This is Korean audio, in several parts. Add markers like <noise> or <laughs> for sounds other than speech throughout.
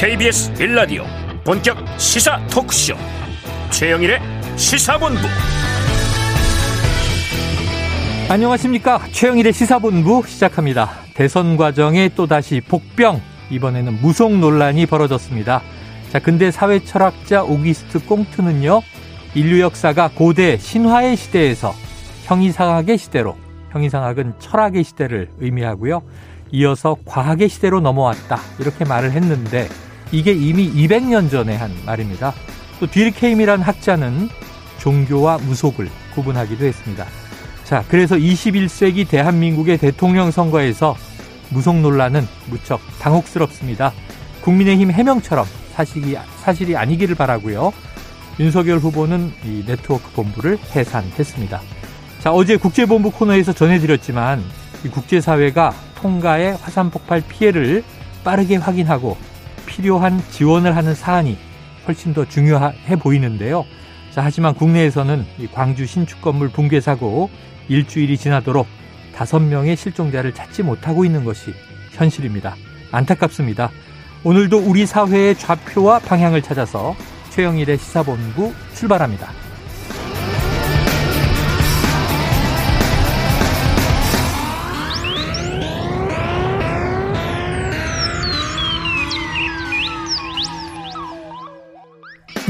KBS 빌라디오 본격 시사 토크쇼. 최영일의 시사본부. 안녕하십니까? 최영일의 시사본부 시작합니다. 대선 과정에 또다시 복병. 이번에는 무속 논란이 벌어졌습니다. 자 근대 사회 철학자 오기스트 꽁트는요 인류 역사가 고대 신화의 시대에서 형이상학의 시대로 형이상학은 철학의 시대를 의미하고요 이어서 과학의 시대로 넘어왔다. 이렇게 말을 했는데 이게 이미 200년 전에 한 말입니다. 또 딜케임이란 학자는 종교와 무속을 구분하기도 했습니다. 자, 그래서 21세기 대한민국의 대통령 선거에서 무속 논란은 무척 당혹스럽습니다. 국민의힘 해명처럼 사실이, 사실이 아니기를 바라고요. 윤석열 후보는 이 네트워크 본부를 해산했습니다. 자, 어제 국제본부 코너에서 전해드렸지만 이 국제사회가 통가의 화산 폭발 피해를 빠르게 확인하고 필요한 지원을 하는 사안이 훨씬 더 중요해 보이는데요. 자, 하지만 국내에서는 광주 신축 건물 붕괴 사고 일주일이 지나도록 다섯 명의 실종자를 찾지 못하고 있는 것이 현실입니다. 안타깝습니다. 오늘도 우리 사회의 좌표와 방향을 찾아서 최영일의 시사본부 출발합니다.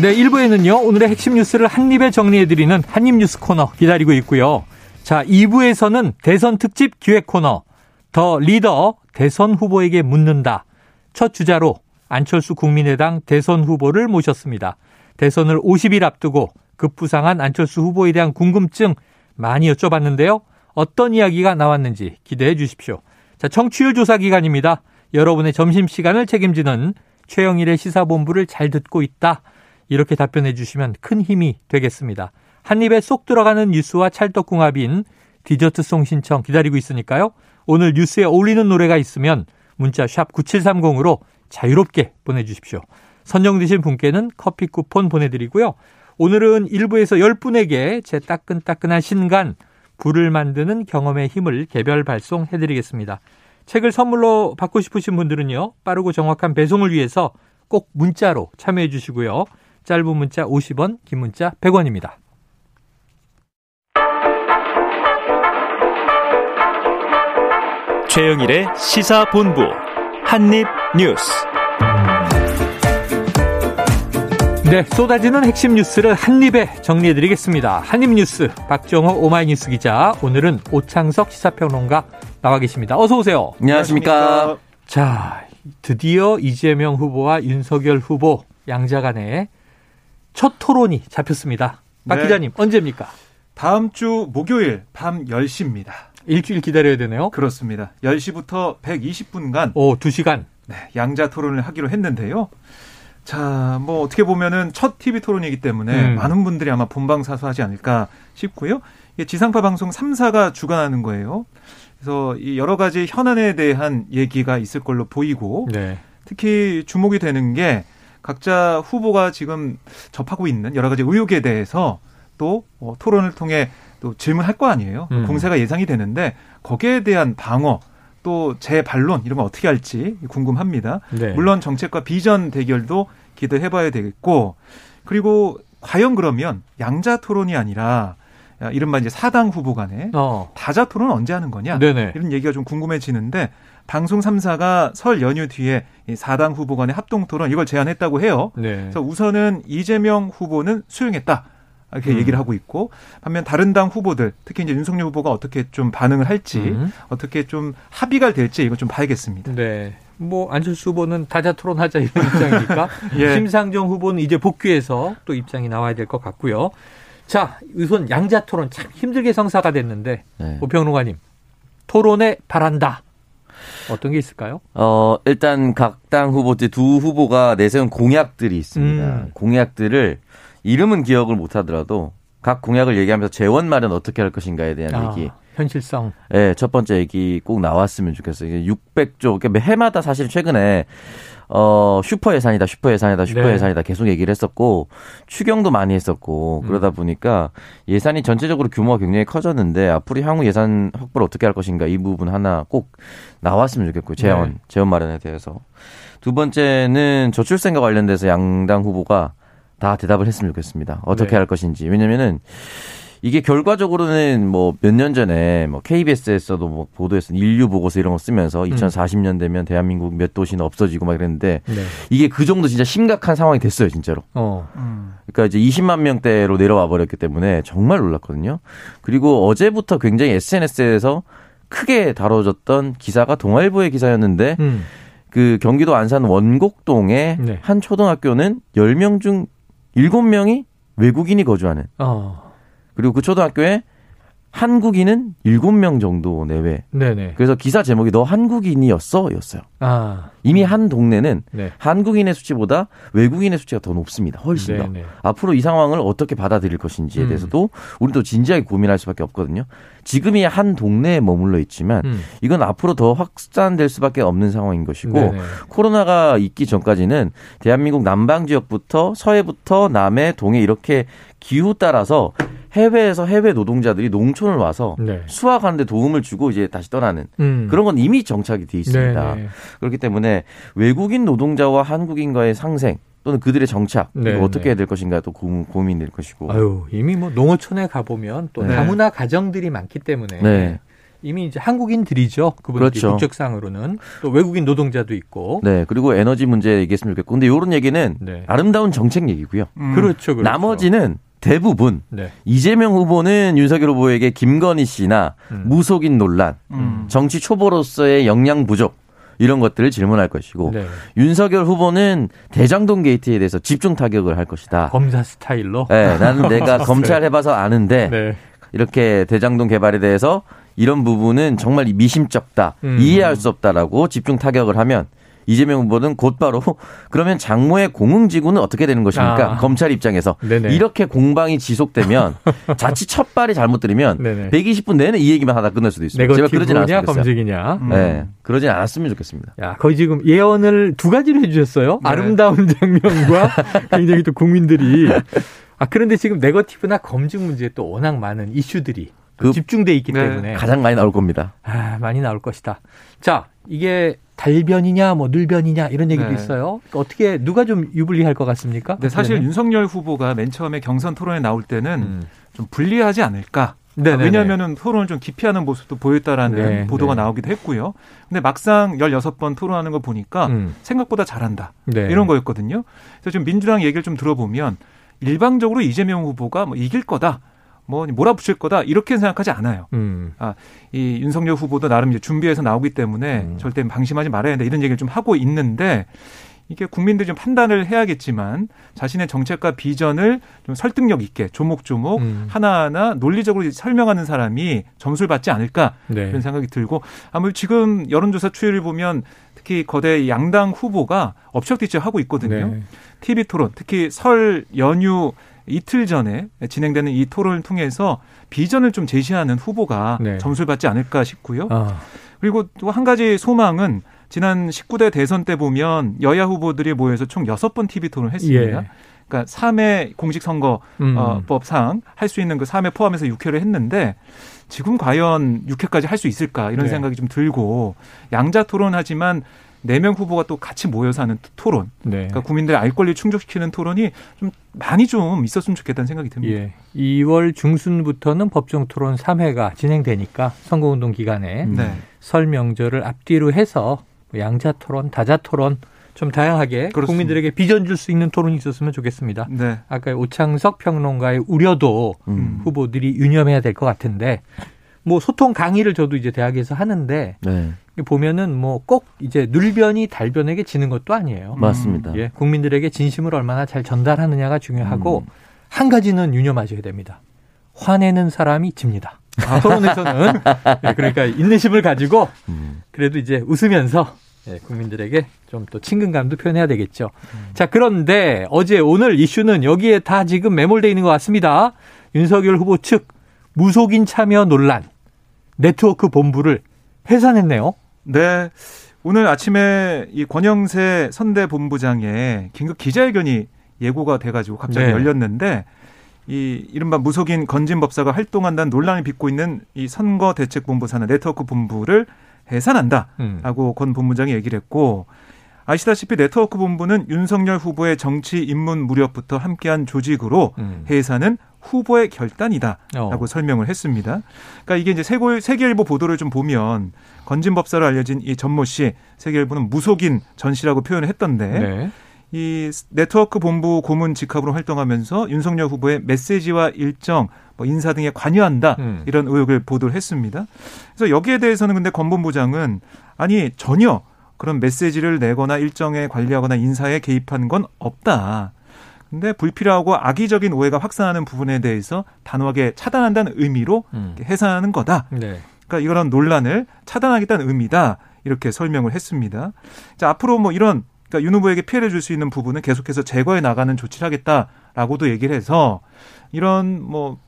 네, 1부에는요, 오늘의 핵심 뉴스를 한입에 정리해드리는 한입뉴스 코너 기다리고 있고요. 자, 2부에서는 대선 특집 기획 코너, 더 리더 대선 후보에게 묻는다. 첫 주자로 안철수 국민의당 대선 후보를 모셨습니다. 대선을 50일 앞두고 급부상한 안철수 후보에 대한 궁금증 많이 여쭤봤는데요. 어떤 이야기가 나왔는지 기대해 주십시오. 자, 청취율 조사 기간입니다. 여러분의 점심시간을 책임지는 최영일의 시사본부를 잘 듣고 있다. 이렇게 답변해 주시면 큰 힘이 되겠습니다. 한 입에 쏙 들어가는 뉴스와 찰떡궁합인 디저트송 신청 기다리고 있으니까요. 오늘 뉴스에 어울리는 노래가 있으면 문자 샵 9730으로 자유롭게 보내주십시오. 선정되신 분께는 커피 쿠폰 보내드리고요. 오늘은 1부에서 10분에게 제 따끈따끈한 신간, 불을 만드는 경험의 힘을 개별 발송해드리겠습니다. 책을 선물로 받고 싶으신 분들은요. 빠르고 정확한 배송을 위해서 꼭 문자로 참여해 주시고요. 짧은 문자 50원, 긴 문자 100원입니다. 최영일의 시사본부 한입뉴스. 네, 쏟아지는 핵심 뉴스를 한입에 정리해드리겠습니다. 한입뉴스 박정호 오마이뉴스 기자, 오늘은 오창석 시사평론가 나와 계십니다. 어서 오세요. 안녕하십니까. 자, 드디어 이재명 후보와 윤석열 후보 양자 간에 첫 토론이 잡혔습니다. 박 네. 기자님, 언제입니까? 다음 주 목요일 밤 10시입니다. 일주일 기다려야 되네요. 그렇습니다. 10시부터 120분간 오, 두 시간. 네, 양자 토론을 하기로 했는데요. 자, 뭐 어떻게 보면은 첫 TV 토론이기 때문에 음. 많은 분들이 아마 본방사수하지 않을까 싶고요. 이게 지상파 방송 3사가 주관하는 거예요. 그래서 이 여러 가지 현안에 대한 얘기가 있을 걸로 보이고 네. 특히 주목이 되는 게 각자 후보가 지금 접하고 있는 여러 가지 의혹에 대해서 또 어, 토론을 통해 또 질문할 거 아니에요. 음. 공세가 예상이 되는데 거기에 대한 방어 또 재반론 이런 거 어떻게 할지 궁금합니다. 네. 물론 정책과 비전 대결도 기대해봐야 되겠고 그리고 과연 그러면 양자 토론이 아니라 야, 이른바 이제 사당 후보 간에 어. 다자 토론 언제 하는 거냐 네네. 이런 얘기가 좀 궁금해지는데 방송 3사가 설 연휴 뒤에 이 4당 후보 간의 합동 토론 이걸 제안했다고 해요. 네. 그래서 우선은 이재명 후보는 수용했다. 이렇게 음. 얘기를 하고 있고 반면 다른 당 후보들 특히 이제 윤석열 후보가 어떻게 좀 반응을 할지 음. 어떻게 좀 합의가 될지 이거 좀 봐야겠습니다. 네. 뭐 안철수 후보는 다자 토론하자 이런 입장이니까 <laughs> 예. 심상정 후보는 이제 복귀해서 또 입장이 나와야 될 것 같고요. 자, 우선 양자 토론 참 힘들게 성사가 됐는데 네. 오평로가님 토론에 바란다. 어떤 게 있을까요? 어, 일단 각 당 후보들 두 후보가 내세운 공약들이 있습니다. 음. 공약들을 이름은 기억을 못 하더라도 각 공약을 얘기하면서 재원 마련 어떻게 할 것인가에 대한 아, 얘기. 현실성. 예, 첫 번째 얘기 꼭 나왔으면 좋겠어요. 이게 600조, 그러니까 해마다 사실 최근에 어, 슈퍼 예산이다, 슈퍼 예산이다, 슈퍼 네. 예산이다 계속 얘기를 했었고, 추경도 많이 했었고, 음. 그러다 보니까 예산이 전체적으로 규모가 굉장히 커졌는데, 앞으로 향후 예산 확보를 어떻게 할 것인가 이 부분 하나 꼭 나왔으면 좋겠고요. 재원, 네. 재원 마련에 대해서. 두 번째는 저출생과 관련돼서 양당 후보가 다 대답을 했으면 좋겠습니다. 어떻게 네. 할 것인지. 왜냐면은 이게 결과적으로는 뭐 몇 년 전에 뭐 KBS에서도 뭐 보도했던 인류 보고서 이런 거 쓰면서 음. 2040년 되면 대한민국 몇 도시는 없어지고 막 이랬는데 네. 이게 그 정도 진짜 심각한 상황이 됐어요, 진짜로. 어. 음. 그러니까 이제 20만 명대로 내려와 버렸기 때문에 정말 놀랐거든요. 그리고 어제부터 굉장히 SNS에서 크게 다뤄졌던 기사가 동아일보의 기사였는데 음. 그 경기도 안산 원곡동의 네. 한 초등학교는 10명 중 7명이 외국인이 거주하는 어. 그리고 그 초등학교에 한국인은 7명 정도 내외. 네네. 그래서 기사 제목이 너 한국인이었어? 였어요. 아. 이미 한 동네는 네. 한국인의 수치보다 외국인의 수치가 더 높습니다. 훨씬 더. 네네. 앞으로 이 상황을 어떻게 받아들일 것인지에 음. 대해서도 우리도 진지하게 고민할 수밖에 없거든요. 지금이 한 동네에 머물러 있지만 음. 이건 앞으로 더 확산될 수밖에 없는 상황인 것이고 네네. 코로나가 있기 전까지는 대한민국 남방 지역부터 서해부터 남해 동해 이렇게 기후 따라서 해외에서 해외 노동자들이 농촌을 와서 네. 수확하는데 도움을 주고 이제 다시 떠나는 음. 그런 건 이미 정착이 돼 있습니다. 네네. 그렇기 때문에 외국인 노동자와 한국인과의 상생 또는 그들의 정착 네, 이거 어떻게 네. 해야 될 것인가 또 고, 고민될 것이고. 아유, 이미 뭐 농어촌에 가 보면 또 네. 다문화 가정들이 많기 때문에 네. 이미 이제 한국인들이죠. 그분들이 그렇죠. 국적상으로는 또 외국인 노동자도 있고. 네 그리고 에너지 문제 얘기했으면 좋겠고 근데 이런 얘기는 네. 아름다운 정책 얘기고요. 음. 그렇죠, 그렇죠. 나머지는 대부분 네. 이재명 후보는 윤석열 후보에게 김건희 씨나 음. 무속인 논란, 음. 정치 초보로서의 역량 부족 이런 것들을 질문할 것이고 네. 윤석열 후보는 대장동 게이트에 대해서 집중 타격을 할 것이다. 검사 스타일로. 네, 나는 내가 <laughs> 검찰 해봐서 아는데 네. 이렇게 대장동 개발에 대해서 이런 부분은 정말 미심쩍다, 음. 이해할 수 없다라고 집중 타격을 하면 이재명 후보는 곧바로 <laughs> 그러면 장모의 공흥지구는 어떻게 되는 것입니까? 아. 검찰 입장에서 네네. 이렇게 공방이 지속되면 <laughs> 자칫 첫 발이 잘못 들이면 네네. 120분 내내 이 얘기만 하다 끝날 수도 있습니다. 제가 그러진 않았으면 좋겠어요. 검색이냐. 음. 네, 그러진 않았으면 좋겠습니다. 야, 거의 지금 예언을 두 가지로 해주셨어요. 네. 아름다운 <laughs> 장면과 굉장히 또 국민들이. 아, 그런데 지금 네거티브나 검증 문제에 또 워낙 많은 이슈들이 그- 집중돼 있기 네. 때문에. 가장 많이 나올 겁니다. 아, 많이 나올 것이다. 자, 이게 달변이냐, 뭐 늘변이냐 이런 얘기도 네. 있어요. 그러니까 어떻게 누가 좀 유불리할 것 같습니까? 근데 사실 되면? 윤석열 후보가 맨 처음에 경선 토론에 나올 때는 음. 좀 불리하지 않을까. 네네네. 왜냐하면은 토론을 좀 기피하는 모습도 보였다라는 네, 보도가 네. 나오기도 했고요. 근데 막상 16번 토론하는 거 보니까 음. 생각보다 잘한다. 네. 이런 거였거든요. 그래서 지금 민주당 얘기를 좀 들어보면 일방적으로 이재명 후보가 뭐 이길 거다. 뭐 몰아붙일 거다. 이렇게 생각하지 않아요. 음. 이 윤석열 후보도 나름 이제 준비해서 나오기 때문에 음. 절대 방심하지 말아야 된다. 이런 얘기를 좀 하고 있는데 이게 국민들이 좀 판단을 해야겠지만 자신의 정책과 비전을 좀 설득력 있게 조목조목 음. 하나하나 논리적으로 설명하는 사람이 점수를 받지 않을까 네. 이런 생각이 들고 아무래도 지금 여론조사 추이를 보면 특히 거대 양당 후보가 엎쳐뒤쳐 하고 있거든요. 네. TV 토론, 특히 설 연휴 이틀 전에 진행되는 이 토론을 통해서 비전을 좀 제시하는 후보가 네. 점수를 받지 않을까 싶고요. 아, 그리고 또 한 가지 소망은 지난 19대 대선 때 보면 여야 후보들이 모여서 총 6번 TV 토론을 했습니다. 예. 그러니까 3회 공직 선거법상 음. 할수 있는 그 3회 포함해서 6회를 했는데 지금 과연 6회까지 할 수 있을까 이런 네. 생각이 좀 들고 양자 토론하지만 4명 후보가 또 같이 모여서 하는 토론 네. 그러니까 국민들의 알 권리 충족시키는 토론이 좀 많이 좀 있었으면 좋겠다는 생각이 듭니다. 예. 2월 중순부터는 법정 토론 3회가 진행되니까 선거운동 기간에 음. 네. 설 명절을 앞뒤로 해서 양자 토론, 다자 토론 좀 다양하게 그렇습니다. 국민들에게 비전 줄 수 있는 토론이 있었으면 좋겠습니다. 네. 아까 오창석 평론가의 우려도 음. 후보들이 유념해야 될 것 같은데 뭐 소통 강의를 저도 이제 대학에서 하는데 네, 보면은 뭐 꼭 이제 눌변이 달변에게 지는 것도 아니에요. 맞습니다. 예, 국민들에게 진심을 얼마나 잘 전달하느냐가 중요하고 음. 한 가지는 유념하셔야 됩니다. 화내는 사람이 집니다. 토론에서는 <laughs> 예, 그러니까 인내심을 가지고 음. 그래도 이제 웃으면서 예, 국민들에게 좀 또 친근감도 표현해야 되겠죠. 자 그런데 어제 오늘 이슈는 여기에 다 지금 매몰돼 있는 것 같습니다. 윤석열 후보 측 무속인 참여 논란. 네트워크 본부를 해산했네요. 네. 오늘 아침에 이 권영세 선대 본부장의 긴급 기자회견이 예고가 돼가지고 갑자기 네. 열렸는데 이 이른바 무속인 건진 법사가 활동한다는 논란을 빚고 있는 이 선거 대책 본부 산하 네트워크 본부를 해산한다라고 음. 권 본부장이 얘기를 했고 아시다시피 네트워크 본부는 윤석열 후보의 정치 입문 무렵부터 함께한 조직으로 음. 해산은 후보의 결단이다라고 어. 설명을 했습니다. 그러니까 이게 이제 세고, 세계일보 보도를 좀 보면 건진 법사로 알려진 이 전모 씨 세계일보는 무속인 전 씨라고 표현을 했던데 네. 이 네트워크 본부 고문 직합으로 활동하면서 윤석열 후보의 메시지와 일정, 뭐 인사 등에 관여한다 음. 이런 의혹을 보도를 했습니다. 그래서 여기에 대해서는 근데 권 본부장은 아니 전혀 그런 메시지를 내거나 일정에 관리하거나 인사에 개입한 건 없다. 근데 불필요하고 악의적인 오해가 확산하는 부분에 대해서 단호하게 차단한다는 의미로 음. 해산하는 거다. 네. 그러니까 이런 논란을 차단하겠다는 의미다. 이렇게 설명을 했습니다. 자, 앞으로 뭐 이런 그러니까 윤 후보에게 피해를 줄 수 있는 부분은 계속해서 제거해 나가는 조치를 하겠다라고도 얘기를 해서 이런 뭐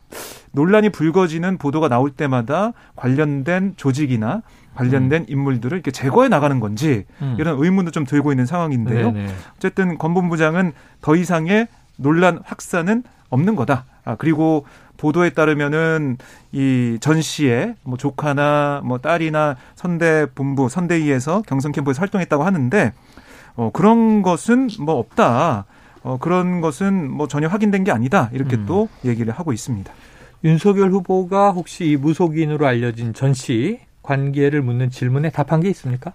논란이 불거지는 보도가 나올 때마다 관련된 조직이나 관련된 인물들을 이렇게 제거해 나가는 건지 음. 이런 의문도 좀 들고 있는 상황인데요. 네네. 어쨌든 권 본부장은 더 이상의 논란 확산은 없는 거다. 아, 그리고 보도에 따르면은 이 전 씨의 뭐 조카나 뭐 딸이나 선대 본부 선대위에서 경선 캠프에서 활동했다고 하는데 어 그런 것은 뭐 없다. 어 그런 것은 뭐 전혀 확인된 게 아니다. 이렇게 음. 또 얘기를 하고 있습니다. 윤석열 후보가 혹시 이 무속인으로 알려진 전 씨 관계를 묻는 질문에 답한 게 있습니까?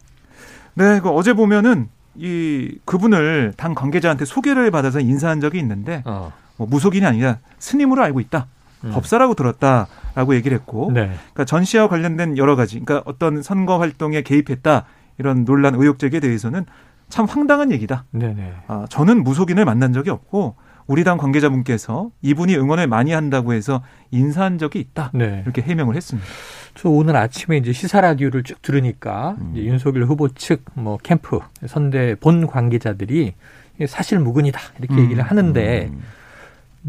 네, 그 어제 보면은 이 그분을 당 관계자한테 소개를 받아서 인사한 적이 있는데 어. 뭐 무속인이 아니라 스님으로 알고 있다. 음. 법사라고 들었다라고 얘기를 했고 네. 그러니까 전 씨와 관련된 여러 가지 그러니까 어떤 선거 활동에 개입했다 이런 논란 의혹 제기에 대해서는 참 황당한 얘기다. 네네. 아, 저는 무속인을 만난 적이 없고 우리 당 관계자분께서 이분이 응원을 많이 한다고 해서 인사한 적이 있다. 네. 이렇게 해명을 했습니다. 저 오늘 아침에 이제 시사 라디오를 쭉 들으니까 음. 이제 윤석열 후보 측 뭐 캠프 선대 본 관계자들이 사실 무근이다 이렇게 음. 얘기를 하는데 음.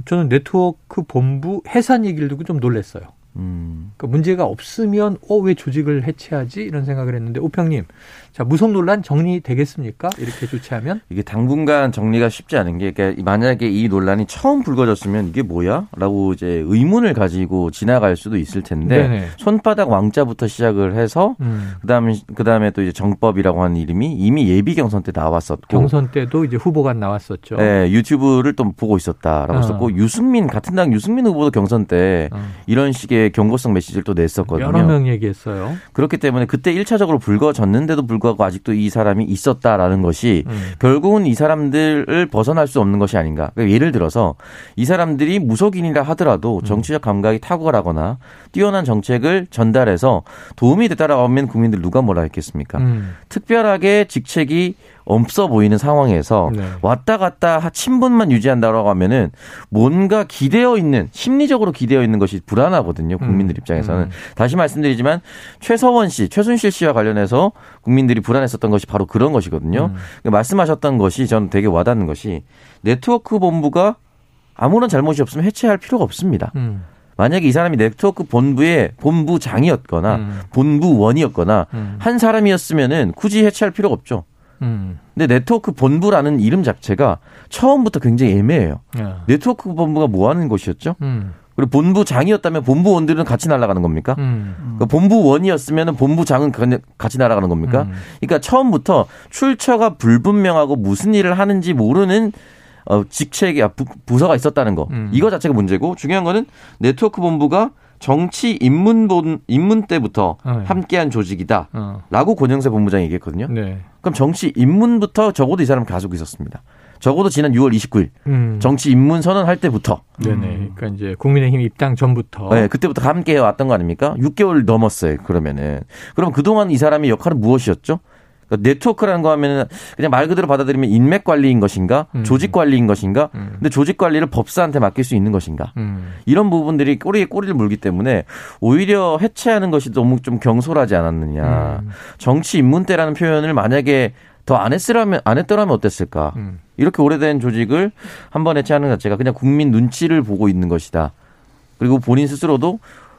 저는 네트워크 본부 해산 얘기를 듣고 좀 놀랐어요. 음. 그러니까 문제가 없으면 어 왜 조직을 해체하지 이런 생각을 했는데 오평님 자 무속 논란 정리되겠습니까 이렇게 조치하면 이게 당분간 정리가 쉽지 않은 게 그러니까 만약에 이 논란이 처음 불거졌으면 이게 뭐야?라고 이제 의문을 가지고 지나갈 수도 있을 텐데 네네. 손바닥 왕자부터 시작을 해서 음. 그다음에 그다음에 또 이제 정법이라고 하는 이름이 이미 예비 경선 때 나왔었고 경선 때도 이제 후보가 나왔었죠. 네, 유튜브를 또 보고 있었다라고 어. 했었고 유승민 같은 당 유승민 후보도 경선 때 어. 이런 식의 경고성 메시지를 또 냈었거든요. 여러 명 얘기했어요. 그렇기 때문에 그때 1차적으로 불거졌는데도 불구하고 아직도 이 사람이 있었다라는 것이 음. 결국은 이 사람들을 벗어날 수 없는 것이 아닌가. 그러니까 예를 들어서 이 사람들이 무속인이라 하더라도 정치적 감각이 탁월하거나 뛰어난 정책을 전달해서 도움이 됐다라고 하면 국민들 누가 뭐라 했겠습니까? 음. 특별하게 직책이 없어 보이는 상황에서 네. 왔다 갔다 친분만 유지한다고 하면은 뭔가 기대어 있는 심리적으로 기대어 있는 것이 불안하거든요 국민들 음. 입장에서는 음. 다시 말씀드리지만 최서원 씨, 최순실 씨와 관련해서 국민들이 불안했었던 것이 바로 그런 것이거든요. 음. 그러니까 말씀하셨던 것이 저는 되게 와닿는 것이 네트워크 본부가 아무런 잘못이 없으면 해체할 필요가 없습니다. 음. 만약에 이 사람이 네트워크 본부의 본부장이었거나 음. 본부원이었거나 음. 한 사람이었으면은 굳이 해체할 필요가 없죠. 음. 근데 네트워크 본부라는 이름 자체가 처음부터 굉장히 애매해요. 야. 네트워크 본부가 뭐 하는 곳이었죠? 음. 그리고 본부장이었다면 본부원들은 같이 날아가는 겁니까? 음. 그 본부원이었으면 본부장은 같이 날아가는 겁니까? 음. 그러니까 처음부터 출처가 불분명하고 무슨 일을 하는지 모르는 어, 직책이 아, 부, 부서가 있었다는 거. 음. 이거 자체가 문제고 중요한 거는 네트워크 본부가 정치 입문 본 입문 때부터 네. 함께한 조직이다. 어. 라고 권영세 본부장이 얘기했거든요. 네. 그럼 정치 입문부터 적어도 이 사람 가지고 있었습니다. 적어도 지난 6월 29일 음. 정치 입문 선언할 때부터 네네. 그러니까 이제 국민의힘 입당 전부터 네, 그때부터 함께 해왔던 거 아닙니까? 6개월 넘었어요. 그러면은 그럼 그동안 이 사람의 역할은 무엇이었죠? 그러니까 네트워크라는 거 하면은 그냥 말 그대로 받아들이면 인맥 관리인 것인가, 음. 조직 관리인 것인가, 음. 근데 조직 관리를 법사한테 맡길 수 있는 것인가. 음. 이런 부분들이 꼬리에 꼬리를 물기 때문에 오히려 해체하는 것이 너무 좀 경솔하지 않았느냐. 음. 정치 입문 때라는 표현을 만약에 더 안 했으라면 안 했더라면 어땠을까? 음. 이렇게 오래된 조직을 한 번 해체하는 것 자체가 그냥 국민 눈치를 보고 있는 것이다. 그리고 본인 스스로도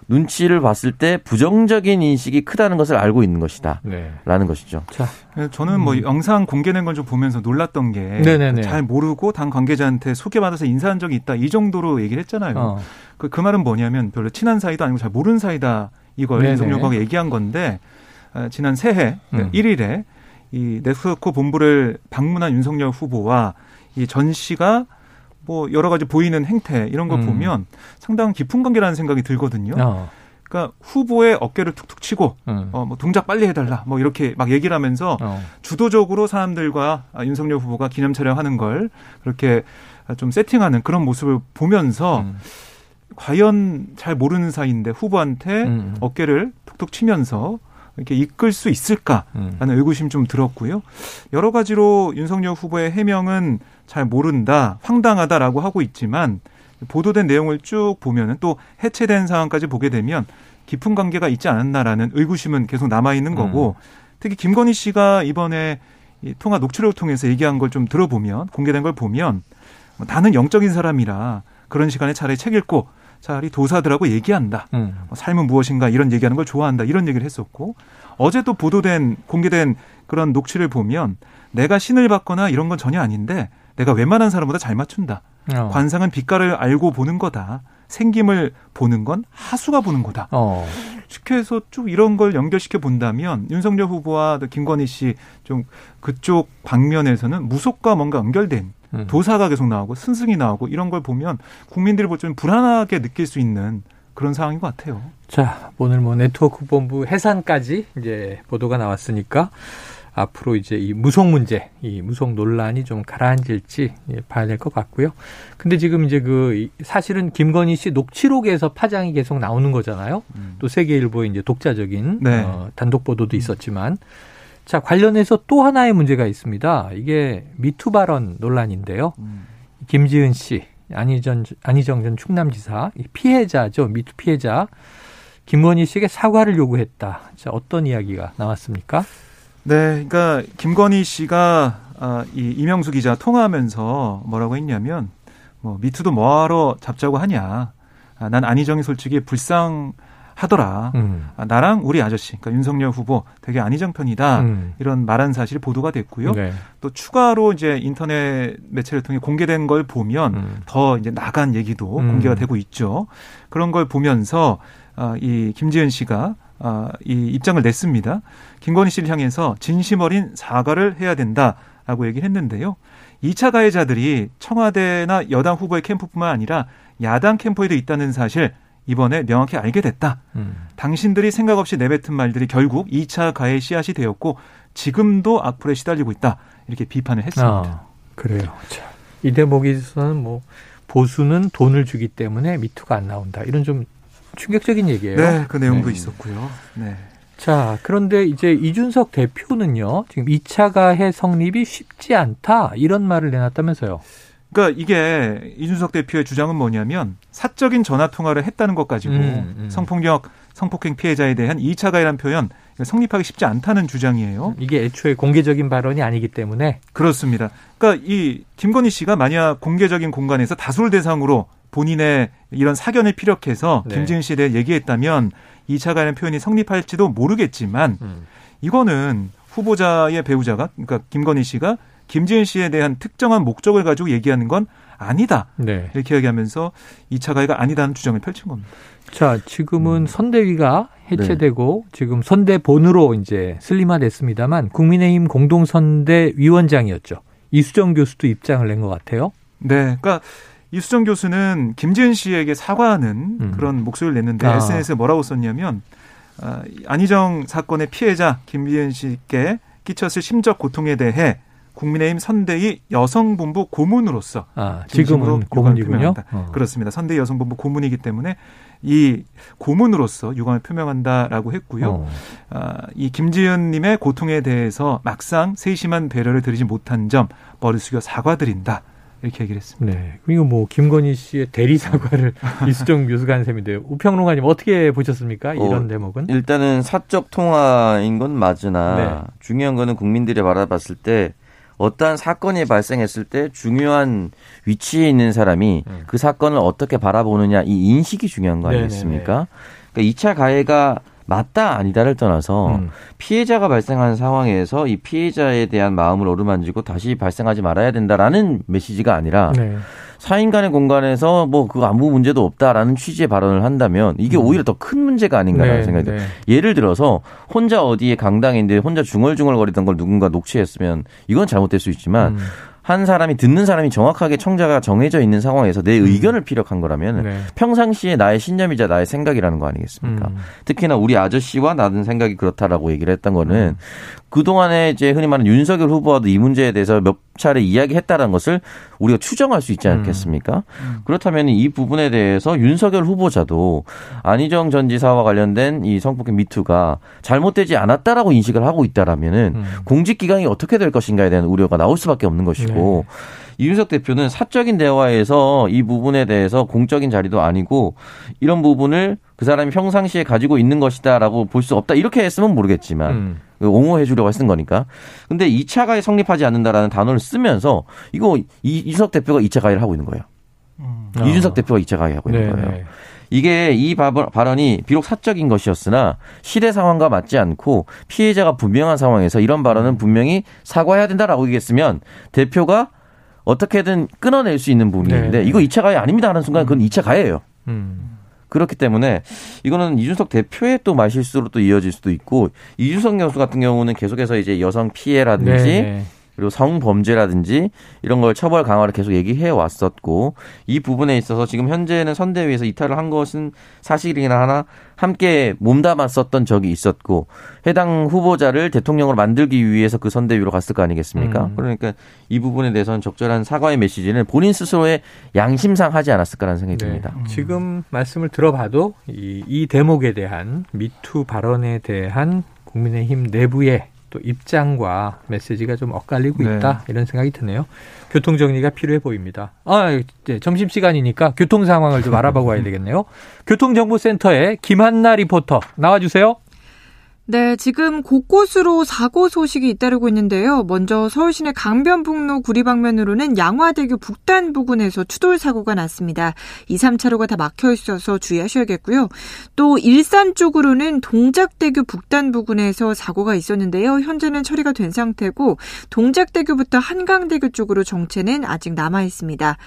눈치를 봤을 때 부정적인 인식이 크다는 것을 알고 있는 것이다. 네. 라는 것이죠. 자, 저는 뭐 음. 영상 공개된 걸 좀 보면서 놀랐던 게 네네네. 잘 모르고 당 관계자한테 소개받아서 인사한 적이 있다 이 정도로 얘기를 했잖아요. 어. 그, 그 말은 뭐냐면 별로 친한 사이도 아니고 잘 모르는 사이다 이걸 네네. 윤석열 후보가 얘기한 건데 아, 지난 새해 음. 1일에 이 넥스코 본부를 방문한 윤석열 후보와 이 전 씨가 뭐 여러 가지 보이는 행태 이런 걸 음. 보면 상당한 깊은 관계라는 생각이 들거든요. 어. 그러니까 후보의 어깨를 툭툭 치고 음. 어, 뭐 동작 빨리 해달라 뭐 이렇게 막 얘기를 하면서 어. 주도적으로 사람들과 아, 윤석열 후보가 기념 촬영하는 걸 그렇게 좀 세팅하는 그런 모습을 보면서 음. 과연 잘 모르는 사이인데 후보한테 음. 어깨를 툭툭 치면서 이렇게 이끌 수 있을까라는 음. 의구심 좀 들었고요. 여러 가지로 윤석열 후보의 해명은 잘 모른다, 황당하다라고 하고 있지만 보도된 내용을 쭉 보면은 또 해체된 상황까지 보게 되면 깊은 관계가 있지 않았나라는 의구심은 계속 남아 있는 거고 특히 김건희 씨가 이번에 이 통화 녹취록을 통해서 얘기한 걸 좀 들어보면 공개된 걸 보면 뭐 나는 영적인 사람이라 그런 시간에 차라리 책 읽고 차라리 도사들하고 얘기한다. 음. 뭐 삶은 무엇인가 이런 얘기하는 걸 좋아한다 이런 얘기를 했었고 어제 또 보도된 공개된 그런 녹취를 보면 내가 신을 받거나 이런 건 전혀 아닌데 내가 웬만한 사람보다 잘 맞춘다. 어. 관상은 빛깔을 알고 보는 거다. 생김을 보는 건 하수가 보는 거다. 어. 이렇게 해서 쭉 이런 걸 연결시켜 본다면 윤석열 후보와 또 김건희 씨 좀 그쪽 방면에서는 무속과 뭔가 연결된 음. 도사가 계속 나오고 스승이 나오고 이런 걸 보면 국민들이 볼좀 불안하게 느낄 수 있는 그런 상황인 것 같아요. 자, 오늘 뭐 네트워크 본부 해산까지 이제 보도가 나왔으니까 앞으로 이제 이 무속 문제, 이 무속 논란이 좀 가라앉을지 예, 봐야 될 것 같고요. 근데 지금 이제 그 이- 사실은 김건희 씨 녹취록에서 파장이 계속 나오는 거잖아요. 또 세계일보의 이제 독자적인 네. 어, 단독 보도도 있었지만 자, 관련해서 또 하나의 문제가 있습니다. 이게 미투 발언 논란인데요. 김지은 씨, 안희전, 안희정 전 충남지사, 이 피해자죠. 미투 피해자. 김건희 씨에게 사과를 요구했다. 자, 어떤 이야기가 나왔습니까? 네, 그러니까 김건희 씨가 아, 이 이명수 기자 통화하면서 뭐라고 했냐면 뭐 미투도 뭐하러 잡자고 하냐. 아, 난 안희정이 솔직히 불쌍 하더라. 음. 아, 나랑 우리 아저씨, 그러니까 윤석열 후보 되게 안희정 편이다. 음. 이런 말한 사실이 보도가 됐고요. 네. 또 추가로 이제 인터넷 매체를 통해 공개된 걸 보면 음. 더 이제 나간 얘기도 음. 공개가 되고 있죠. 그런 걸 보면서 아, 이 김지은 씨가 아, 이 입장을 냈습니다. 김건희 씨를 향해서 진심 어린 사과를 해야 된다라고 얘기를 했는데요. 2차 가해자들이 청와대나 여당 후보의 캠프뿐만 아니라 야당 캠프에도 있다는 사실 이번에 명확히 알게 됐다. 음. 당신들이 생각 없이 내뱉은 말들이 결국 2차 가해 씨앗이 되었고 지금도 악플에 시달리고 있다. 이렇게 비판을 했습니다. 아, 그래요. 자, 이 대목에서는 뭐 보수는 돈을 주기 때문에 미투가 안 나온다. 이런 좀 충격적인 얘기예요. 네, 그 내용도 네. 있었고요. 네. 자, 그런데 이제 이준석 대표는요. 지금 2차 가해 성립이 쉽지 않다. 이런 말을 내놨다면서요. 그러니까 이게 이준석 대표의 주장은 뭐냐면 사적인 전화 통화를 했다는 것 가지고 음, 음. 성폭력, 성폭행 피해자에 대한 2차 가해란 표현 성립하기 쉽지 않다는 주장이에요. 이게 애초에 공개적인 발언이 아니기 때문에 그렇습니다. 그러니까 이 김건희 씨가 만약 공개적인 공간에서 다수를 대상으로 본인의 이런 사견을 피력해서 네. 김지은 씨에 대해 얘기했다면 2차 가해라는 표현이 성립할지도 모르겠지만 이거는 후보자의 배우자가 그러니까 김건희 씨가 김지은 씨에 대한 특정한 목적을 가지고 얘기하는 건 아니다. 네. 이렇게 얘기하면서 2차 가해가 아니다는 주장을 펼친 겁니다. 자, 지금은 음. 선대위가 네. 해체되고 지금 선대본으로 이제 슬림화됐습니다만 국민의힘 공동선대위원장이었죠. 이수정 교수도 입장을 낸 것 같아요. 네. 그러니까 이수정 교수는 김지은 씨에게 사과하는 음. 그런 목소리를 냈는데 아. SNS에 뭐라고 썼냐면 아, 안희정 사건의 피해자 김지은 씨께 끼쳤을 심적 고통에 대해 국민의힘 선대위 여성본부 고문으로서 아, 지금은 고문이군요. 표명한다. 어. 그렇습니다. 선대위 여성본부 고문이기 때문에 이 고문으로서 유감을 표명한다라고 했고요. 어. 아, 이 김지은님의 고통에 대해서 막상 세심한 배려를 드리지 못한 점 머리 숙여 사과드린다 이렇게 얘기를 했습니다. 네. 그리고 뭐 김건희 씨의 대리 사과를 <laughs> 이수정 교수가 한 셈인데요. 우평론가님 어떻게 보셨습니까? 이런 어, 대목은? 일단은 사적 통화인 건 맞으나 네. 중요한 거는 국민들이 바라봤을 때 어떠한 사건이 발생했을 때 중요한 위치에 있는 사람이 음. 그 사건을 어떻게 바라보느냐 이 인식이 중요한 거. 아니겠습니까? 그러니까 2차 가해가 맞다 아니다를 떠나서 음. 피해자가 발생한 상황에서 이 피해자에 대한 마음을 어루만지고 다시 발생하지 말아야 된다라는 메시지가 아니라 네. 사인 간의 공간에서 뭐 그거 아무 문제도 없다라는 취지의 발언을 한다면 이게 오히려 더 큰 문제가 아닌가라는 네, 생각이 들어요. 네. 예를 들어서 혼자 어디에 강당인데 혼자 중얼중얼거리던 걸 누군가 녹취했으면 이건 잘못될 수 있지만 음. 한 사람이 듣는 사람이 정확하게 청자가 정해져 있는 상황에서 내 의견을 피력한 거라면 네. 평상시에 나의 신념이자 나의 생각이라는 거 아니겠습니까? 음. 특히나 우리 아저씨와 나는 생각이 그렇다라고 얘기를 했던 거는 음. 그동안에 이제 흔히 말하는 윤석열 후보와도 이 문제에 대해서 몇 차례 이야기했다는 것을 우리가 추정할 수 있지 않겠습니까? 그렇다면 이 부분에 대해서 윤석열 후보자도 안희정 전 지사와 관련된 이 성폭행 미투가 잘못되지 않았다라고 인식을 하고 있다라면은 음. 공직 기강이 어떻게 될 것인가에 대한 우려가 나올 수밖에 없는 것이고 이준석 대표는 사적인 대화에서 이 부분에 대해서 공적인 자리도 아니고 이런 부분을 그 사람이 평상시에 가지고 있는 것이다라고 볼 수 없다 이렇게 했으면 모르겠지만 음. 옹호해 주려고 쓴 거니까. 근데 2차 가해 성립하지 않는다라는 단어를 쓰면서 이거 이- 이준석 대표가 2차 가해를 하고 있는 거예요. 어. 이준석 대표가 2차 가해하고 있는 네, 거예요. 네. 이게 이 바- 발언이 비록 사적인 것이었으나 시대 상황과 맞지 않고 피해자가 분명한 상황에서 이런 발언은 분명히 사과해야 된다라고 얘기했으면 대표가 어떻게든 끊어낼 수 있는 부분인데 네. 이거 2차 가해 아닙니다 하는 순간 그건 2차 가해예요. 음. 그렇기 때문에 이거는 이준석 대표의 또 말실수로 또 이어질 수도 있고 이준석 교수 같은 경우는 계속해서 이제 여성 피해라든지 네, 네. 그리고 성범죄라든지 이런 걸 처벌 강화를 계속 얘기해 왔었고 이 부분에 있어서 지금 현재는 선대위에서 이탈을 한 것은 사실이나 하나 함께 몸담았었던 적이 있었고 해당 후보자를 대통령으로 만들기 위해서 그 선대위로 갔을 거 아니겠습니까? 음. 그러니까 이 부분에 대해서는 적절한 사과의 메시지는 본인 스스로의 양심상 하지 않았을까라는 생각이 네. 듭니다. 지금 말씀을 들어봐도 이, 이 대목에 대한 미투 발언에 대한 국민의힘 내부의 또 입장과 메시지가 좀 엇갈리고 네. 있다 이런 생각이 드네요. 교통 정리가 필요해 보입니다. 아, 이제 점심 시간이니까 교통 상황을 좀 알아보고 와야 되겠네요. 교통정보센터의 김한나 리포터 나와주세요. 네, 지금 곳곳으로 사고 소식이 잇따르고 있는데요. 먼저 서울시내 강변북로 구리방면으로는 양화대교 북단 부근에서 추돌 사고가 났습니다. 2, 3차로가 다 막혀 있어서 주의하셔야겠고요. 또 일산 쪽으로는 동작대교 북단 부근에서 사고가 있었는데요. 현재는 처리가 된 상태고 동작대교부터 한강대교 쪽으로 정체는 아직 남아 있습니다.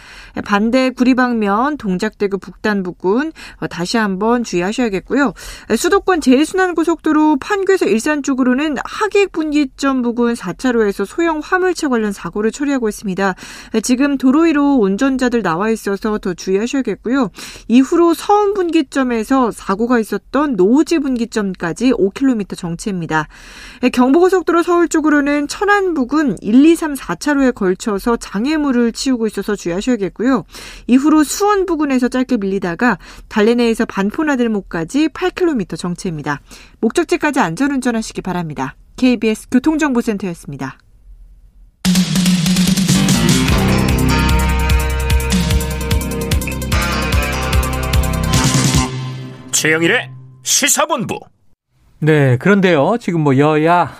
반대 구리방면 동작대교 북단 부근 어, 다시 한번 주의하셔야겠고요. 수도권 제일순환고속도로 판교에서 일산 쪽으로는 하객 분기점 부근 4차로에서 소형 화물차 관련 사고를 처리하고 있습니다. 지금 도로 위로 운전자들 나와 있어서 더 주의하셔야겠고요. 이후로 서운 분기점에서 사고가 있었던 노지 분기점까지 5km 정체입니다. 경부고속도로 서울 쪽으로는 천안 부근 1, 2, 3, 4차로에 걸쳐서 장애물을 치우고 있어서 주의하셔야겠고요. 이후로 수원 부근에서 짧게 밀리다가 달래내에서 반포나들목까지 8km 정체입니다. 목적지까지 안전운전하시기 바랍니다. KBS 교통정보센터였습니다. 최영일의 시사본부. 네, 그런데요. 지금 뭐 여야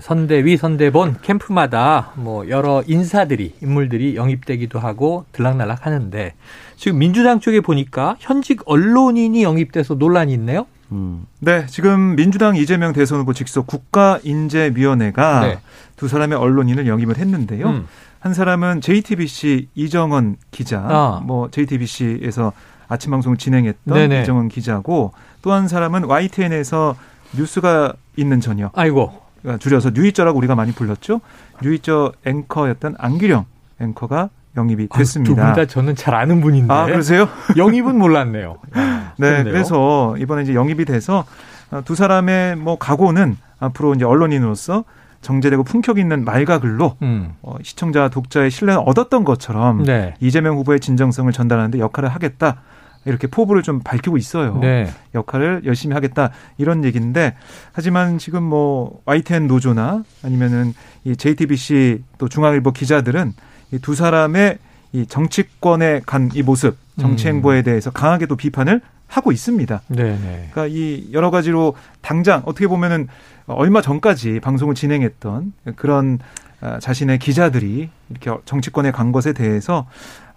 선대위, 선대본 캠프마다 뭐 여러 인사들이 인물들이 영입되기도 하고 들락날락 하는데 지금 민주당 쪽에 보니까 현직 언론인이 영입돼서 논란이 있네요. 음. 네, 지금 민주당 이재명 대선 후보 직속 국가인재위원회가 네. 두 사람의 언론인을 영입을 했는데요. 음. 한 사람은 JTBC 이정원 기자, 아. 뭐 JTBC에서 아침 방송을 진행했던 네네. 이정원 기자고 또 한 사람은 YTN에서 뉴스가 있는 저녁, 아이고. 그러니까 줄여서 뉴이저라고 우리가 많이 불렀죠. 뉴이저 앵커였던 안기령 앵커가 영입이 됐습니다. 아, 두분 다 저는 잘 아는 분인데 아, 그러세요? <laughs> 영입은 몰랐네요. 야, 네, 그렇네요. 그래서 이번에 이제 영입이 돼서 어, 두 사람의 뭐 각오는 앞으로 이제 언론인으로서 정제되고 품격 있는 말과 글로 음. 어, 시청자 독자의 신뢰를 얻었던 것처럼 네. 이재명 후보의 진정성을 전달하는데 역할을 하겠다. 이렇게 포부를 좀 밝히고 있어요. 네. 역할을 열심히 하겠다 이런 얘기인데 하지만 지금 뭐 YTN 노조나 아니면은 이 JTBC 또 중앙일보 기자들은 이 두 사람의 이 정치권에 간 이 모습, 정치 음. 행보에 대해서 강하게 또 비판을 하고 있습니다. 네, 네. 그러니까 이 여러 가지로 당장 어떻게 보면은 얼마 전까지 방송을 진행했던 그런 아, 자신의 기자들이 이렇게 정치권에 간 것에 대해서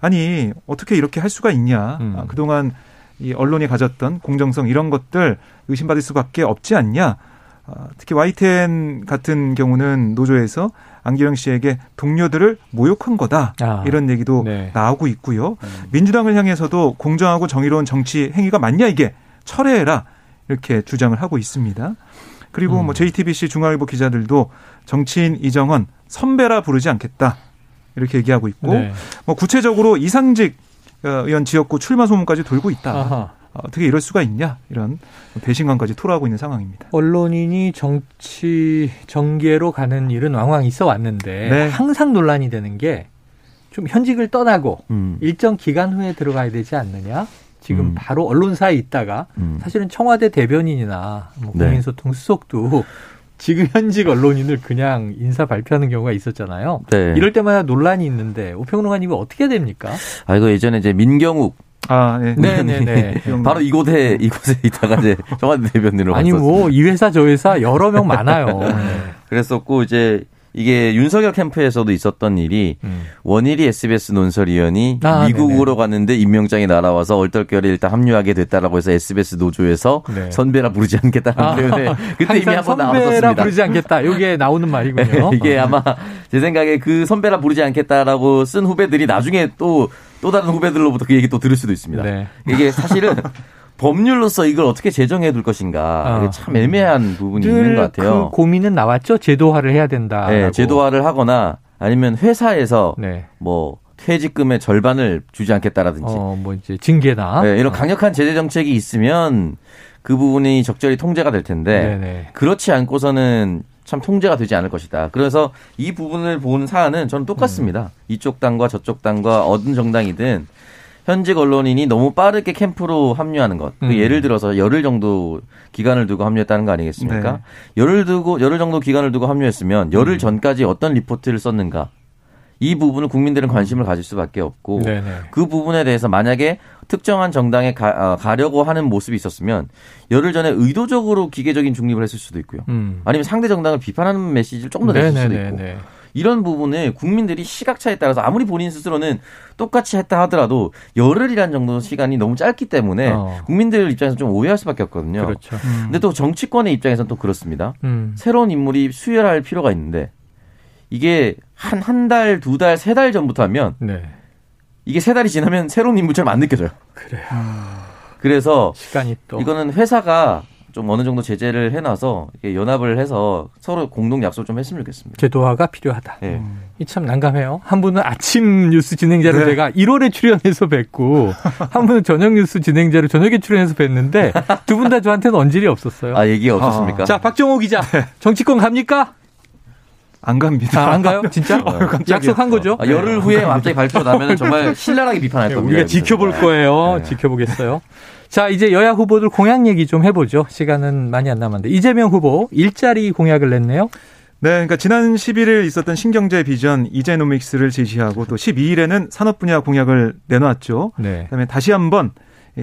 아니 어떻게 이렇게 할 수가 있냐 음. 아, 그동안 이 언론이 가졌던 공정성 이런 것들 의심받을 수밖에 없지 않냐. 어, 특히 YTN 같은 경우는 노조에서 안기령 씨에게 동료들을 모욕한 거다 아, 이런 얘기도 네. 나오고 있고요. 민주당을 향해서도 공정하고 정의로운 정치 행위가 맞냐 이게 철회해라 이렇게 주장을 하고 있습니다. 그리고 음. 뭐 JTBC 중앙일보 기자들도 정치인 이정헌 선배라 부르지 않겠다 이렇게 얘기하고 있고 네. 뭐 구체적으로 이상직 어, 의원 지역구 출마 소문까지 돌고 있다. 아하. 어, 어떻게 이럴 수가 있냐 이런 배신감까지 토로하고 있는 상황입니다. 언론인이 정치 정계로 가는 일은 왕왕 있어 왔는데 네. 항상 논란이 되는 게 좀 현직을 떠나고 음. 일정 기간 후에 들어가야 되지 않느냐? 지금 음. 바로 언론사에 있다가 음. 사실은 청와대 대변인이나 뭐 네. 국민소통 수석도 지금 현직 언론인을 그냥 인사 발표하는 경우가 있었잖아요. 네. 이럴 때마다 논란이 있는데 우평론가님은 어떻게 됩니까? 아 이거 예전에 이제 민경욱 아, 네. 네네네. <laughs> 바로 이곳에 이곳에 있다가 이제 청와대 대변인으로 아니 갔었어요. 뭐 이 회사 저 회사 여러 명 많아요. 네. <laughs> 그랬었고 이제 이게 윤석열 캠프에서도 있었던 일이 음. 원일이 SBS 논설위원이 아, 미국으로 갔는데 임명장이 날아와서 얼떨결에 일단 합류하게 됐다라고 해서 SBS 노조에서 네. 선배라 부르지 않겠다는 때문에 그때 이미 한번 선배라 나왔었습니다. 부르지 않겠다. 이게 나오는 말이군요. 이게 아마 제 생각에 그 선배라 부르지 않겠다라고 쓴 후배들이 나중에 또또 다른 후배들로부터 그 얘기 또 들을 수도 있습니다. 네. 이게 사실은 <laughs> 법률로서 이걸 어떻게 제정해 둘 것인가 아. 이게 참 애매한 부분이 늘 있는 것 같아요. 그 고민은 나왔죠. 제도화를 해야 된다. 네, 제도화를 하거나 아니면 회사에서 네. 뭐 퇴직금의 절반을 주지 않겠다라든지 어, 뭐 이제 징계나 네, 이런 강력한 제재 정책이 있으면 그 부분이 적절히 통제가 될 텐데 네네. 그렇지 않고서는 참 통제가 되지 않을 것이다. 그래서 이 부분을 본 사안은 저는 똑같습니다. 음. 이쪽 당과 저쪽 당과 어느 정당이든 현직 언론인이 너무 빠르게 캠프로 합류하는 것. 그 음. 예를 들어서 열흘 정도 기간을 두고 합류했다는 거 아니겠습니까? 네. 열흘 두고 열흘 정도 기간을 두고 합류했으면 열흘 음. 전까지 어떤 리포트를 썼는가? 이 부분을 국민들은 관심을 가질 수밖에 없고 네네. 그 부분에 대해서 만약에 특정한 정당에 가, 어, 려고 하는 모습이 있었으면 열흘 전에 의도적으로 기계적인 중립을 했을 수도 있고요. 음. 아니면 상대 정당을 비판하는 메시지를 조금 더 냈을 수도 있고 네네네. 이런 부분을 국민들이 시각차에 따라서 아무리 본인 스스로는 똑같이 했다 하더라도 열흘이란 정도 시간이 너무 짧기 때문에 어. 국민들 입장에서 좀 오해할 수밖에 없거든요. 그렇죠. 음. 근데 또 정치권의 입장에서는 또 그렇습니다. 음. 새로운 인물이 수혈할 필요가 있는데 이게 한 한 달, 두 달, 세 달 전부터 하면 네. 이게 세 달이 지나면 새로운 인물처럼 안 느껴져요. 그래요. 그래서 시간이 또 이거는 회사가 좀 어느 정도 제재를 해놔서 이렇게 연합을 해서 서로 공동 약속 좀 했으면 좋겠습니다. 제도화가 필요하다. 예. 이참 난감해요. 한 분은 아침 뉴스 진행자로 네. 제가 1월에 출연해서 뵙고 <laughs> 한 분은 저녁 뉴스 진행자로 저녁에 출연해서 뵀는데 두 분 다 저한테는 언질이 없었어요. 아 얘기가 없었습니까? 자, 박정호 기자. 정치권 갑니까? 안 갑니다. 아, 안 가요? 진짜? 약속한 거죠? 아, 열흘 후에 갑자기 발표 나면 정말 <laughs> 신랄하게 비판할 네, 겁니다. 우리가. 지켜볼 거예요. 네. 지켜보겠어요. 자, 이제 여야 후보들 공약 얘기 좀 해보죠. 시간은 많이 안 남았는데. 이재명 후보 일자리 공약을 냈네요. 네, 그러니까 지난 11일 있었던 신경제 비전 이제노믹스를 제시하고 또 12일에는 산업 분야 공약을 내놨죠. 네. 그다음에 다시 한번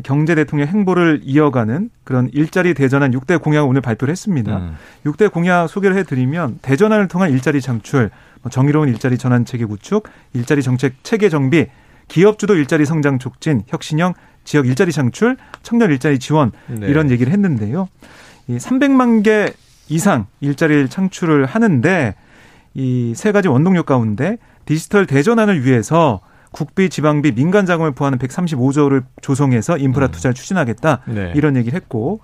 경제 대통령 행보를 이어가는 그런 일자리 대전환 6대 공약을 오늘 발표를 했습니다. 음. 6대 공약 소개를 해드리면 대전환을 통한 일자리 창출, 뭐 정의로운 일자리 전환 체계 구축, 일자리 정책 체계 정비, 기업 주도 일자리 성장 촉진, 혁신형 지역 일자리 창출, 청년 일자리 지원 네. 이런 얘기를 했는데요. 이 300만 개 이상 일자리를 창출을 하는데 이 세 가지 원동력 가운데 디지털 대전환을 위해서 국비, 지방비, 민간 자금을 포함하는 135조를 조성해서 인프라 투자를 추진하겠다. 네. 이런 얘기를 했고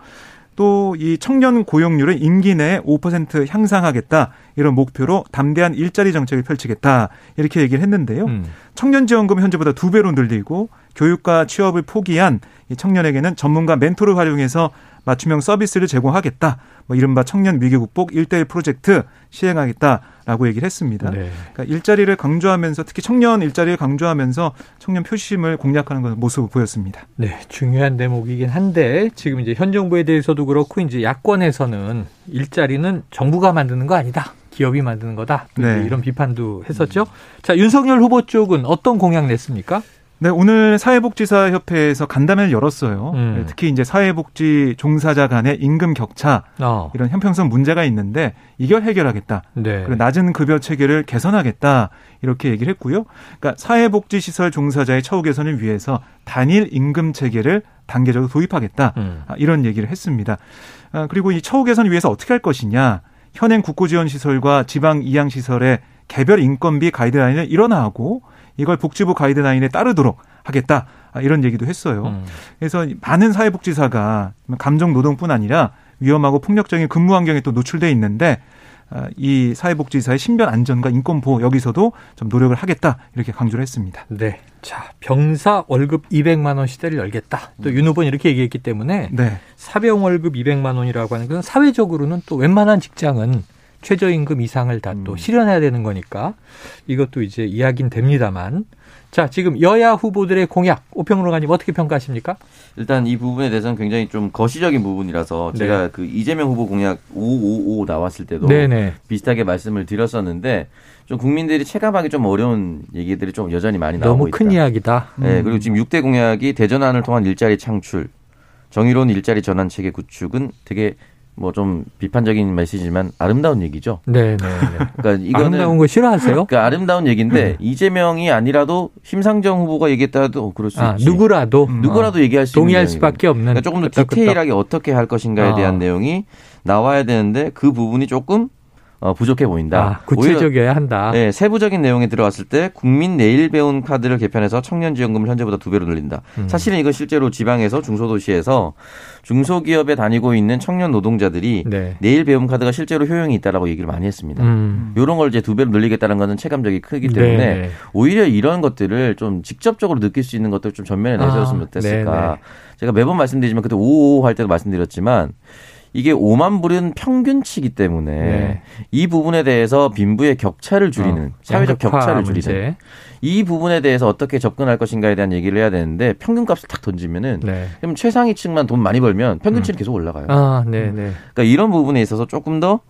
또 이 청년 고용률을 임기 내에 5% 향상하겠다. 이런 목표로 담대한 일자리 정책을 펼치겠다. 이렇게 얘기를 했는데요. 음. 청년 지원금 현재보다 두 배로 늘리고 교육과 취업을 포기한 이 청년에게는 전문가 멘토를 활용해서 맞춤형 서비스를 제공하겠다. 뭐 이른바 청년 위기 극복 1대1 프로젝트 시행하겠다라고 얘기를 했습니다. 네. 그러니까 일자리를 강조하면서 특히 청년 일자리를 강조하면서 청년 표심을 공략하는 모습을 보였습니다. 네, 중요한 대목이긴 한데 지금 이제 현 정부에 대해서도 그렇고 이제 야권에서는 일자리는 정부가 만드는 거 아니다. 기업이 만드는 거다. 또 네. 이런 비판도 했었죠. 자, 윤석열 후보 쪽은 어떤 공약 냈습니까? 네, 오늘 사회복지사협회에서 간담회를 열었어요. 음. 네, 특히 이제 사회복지 종사자 간의 임금 격차 어. 이런 형평성 문제가 있는데 이걸 해결하겠다. 네. 그리고 낮은 급여 체계를 개선하겠다. 이렇게 얘기를 했고요. 그러니까 사회복지시설 종사자의 처우 개선을 위해서 단일 임금 체계를 단계적으로 도입하겠다. 음. 아, 이런 얘기를 했습니다. 아, 그리고 이 처우 개선을 위해서 어떻게 할 것이냐. 현행 국고지원시설과 지방 이양시설의 개별 인건비 가이드라인을 일원화하고 이걸 복지부 가이드라인에 따르도록 하겠다. 아, 이런 얘기도 했어요. 음. 그래서 많은 사회복지사가 감정 노동뿐 아니라 위험하고 폭력적인 근무 환경에 또 노출돼 있는데 아, 이 사회복지사의 신변 안전과 인권 보호 여기서도 좀 노력을 하겠다 이렇게 강조를 했습니다. 네. 자, 병사 월급 200만 원 시대를 열겠다. 또윤 후보는 이렇게 얘기했기 때문에 네. 사병 월급 200만 원이라고 하는 건 사회적으로는 또 웬만한 직장은 최저임금 이상을 다또 음. 실현해야 되는 거니까 이것도 이제 이야기는 됩니다만 자 지금 여야 후보들의 공약 오평론가님 어떻게 평가하십니까? 일단 이 부분에 대해서는 굉장히 좀 거시적인 부분이라서 네. 제가 그 이재명 후보 공약 555 나왔을 때도 네네 비슷하게 말씀을 드렸었는데 좀 국민들이 체감하기 좀 어려운 얘기들이 좀 여전히 많이 나오고 너무 있다. 큰 이야기다. 네, 그리고 지금 6대 공약이 대전환을 통한 일자리 창출, 정의로운 일자리 전환 체계 구축은 되게 뭐 좀 비판적인 메시지지만 아름다운 얘기죠. 네 네. 그러니까 이거는 아름다운 거 싫어하세요? 그러니까 아름다운 얘기인데 이재명이 아니라도 심상정 후보가 얘기했다도 어, 그럴 수 아 있지. 누구라도 음. 누구라도 얘기할 수 동의할 수밖에 없는 그러니까 조금 더. 디테일하게 어떻게 할 것인가에 아. 대한 내용이 나와야 되는데 그 부분이 조금 어, 부족해 보인다. 아, 구체적이어야 한다. 네, 세부적인 내용에 들어갔을 때 국민 내일 배운 카드를 개편해서 청년지원금을 현재보다 두 배로 늘린다. 음. 사실은 이거 실제로 지방에서 중소도시에서 중소기업에 다니고 있는 청년 노동자들이 네. 내일 배움 카드가 실제로 효용이 있다라고 얘기를 많이 했습니다. 음. 이런 걸 이제 두 배로 늘리겠다는 것은 체감적이 크기 때문에 네네. 오히려 이런 것들을 좀 직접적으로 느낄 수 있는 것들 좀 전면에 내세웠으면 아, 어땠을까. 네네. 제가 매번 말씀드리지만 그때 555 할 때도 말씀드렸지만 이게 5만 불은 평균치기 때문에 네. 이 부분에 대해서 빈부의 격차를 줄이는 어, 사회적 격차를 줄이는 문제. 이 부분에 대해서 어떻게 접근할 것인가에 대한 얘기를 해야 되는데 평균값을 딱 던지면은 네. 그럼 최상위층만 돈 많이 벌면 평균치는 계속 올라가요. 아, 네 네. 그러니까 이런 부분에 있어서 조금 더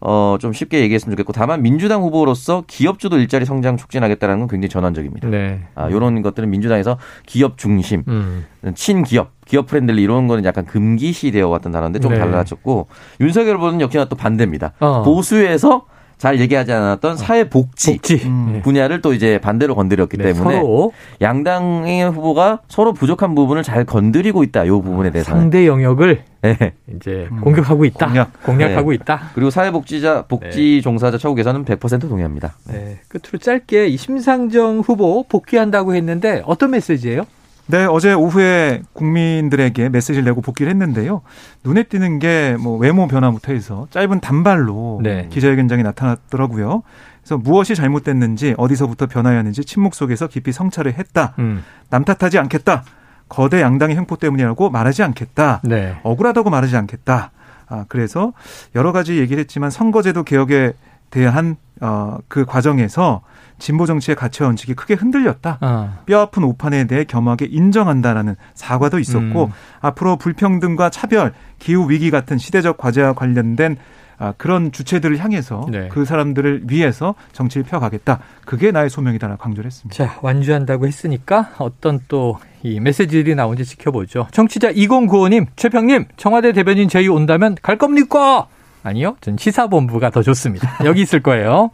어, 좀 쉽게 얘기했으면 좋겠고 다만 민주당 후보로서 기업주도 일자리 성장 촉진하겠다는 건 굉장히 전환적입니다. 네. 아, 요런 것들은 민주당에서 기업 중심, 음. 친기업, 기업 friendly 이런 거는 약간 금기시 되어 왔던 단어인데 좀 네. 달라졌고 윤석열 후보는 역시나 또 반대입니다. 어. 보수에서 잘 얘기하지 않았던 사회복지 복지. 음. 네. 분야를 또 이제 반대로 건드렸기 네, 때문에 서로 양당의 후보가 서로 부족한 부분을 잘 건드리고 있다. 요 부분에 대해서는. 상대 영역을 네. 이제 음. 공격하고 있다. 공략. 하고 있다. 그리고 사회복지자 복지 종사자 처우 개선은 100% 동의합니다. 네. 끝으로 짧게 이 심상정 후보 복귀한다고 했는데 어떤 메시지예요? 네, 어제 오후에 국민들에게 메시지를 내고 복귀를 했는데요. 눈에 띄는 게 뭐 외모 변화부터 해서 짧은 단발로 네. 기자회견장에 나타났더라고요. 그래서 무엇이 잘못됐는지 어디서부터 변화였는지 침묵 속에서 깊이 성찰을 했다. 음. 남 탓하지 않겠다. 거대 양당의 횡포 때문이라고 말하지 않겠다. 네. 억울하다고 말하지 않겠다. 아, 그래서 여러 가지 얘기를 했지만 선거제도 개혁에 대한 어, 그 과정에서 진보 정치의 가치와 원칙이 크게 흔들렸다. 아. 뼈아픈 오판에 대해 겸하게 인정한다라는 사과도 있었고 음. 앞으로 불평등과 차별, 기후 위기 같은 시대적 과제와 관련된 아, 그런 주체들을 향해서 네. 그 사람들을 위해서 정치를 펴가겠다. 그게 나의 소명이다라고 강조를 했습니다. 자, 완주한다고 했으니까 어떤 또 이 메시지들이 나온지 지켜보죠. 청취자 2095님, 최평님, 청와대 대변인 제의 온다면 갈 겁니까? 아니요. 전 시사본부가 더 좋습니다. <laughs> 여기 있을 거예요.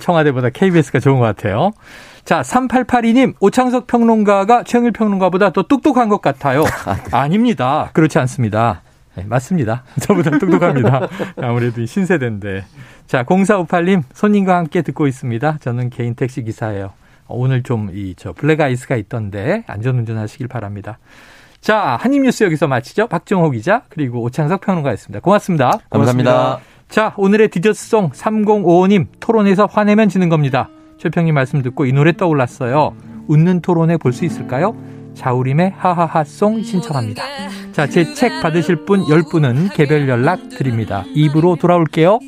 청와대보다 KBS가 좋은 것 같아요. 자, 3882님, 오창석 평론가가 최영일 평론가보다 더 똑똑한 것 같아요. 아닙니다. 그렇지 않습니다. 네, 맞습니다. <laughs> 저보다 똑똑합니다. 아무래도 이 신세대인데. 자, 0458님, 손님과 함께 듣고 있습니다. 저는 개인 택시 기사예요. 오늘 좀 이 저 블랙 아이스가 있던데 안전 운전 하시길 바랍니다. 자, 한입뉴스 여기서 마치죠. 박정호 기자 그리고 오창석 평론가였습니다. 고맙습니다. 감사합니다. 자, 오늘의 디저트송 3055님 토론에서 화내면 지는 겁니다. 최평님 말씀 듣고 이 노래 떠올랐어요. 웃는 토론에 볼 수 있을까요? 자우림의 하하하송 신청합니다. 자, 제 책 받으실 분 10분은 개별 연락 드립니다. 입으로 돌아올게요.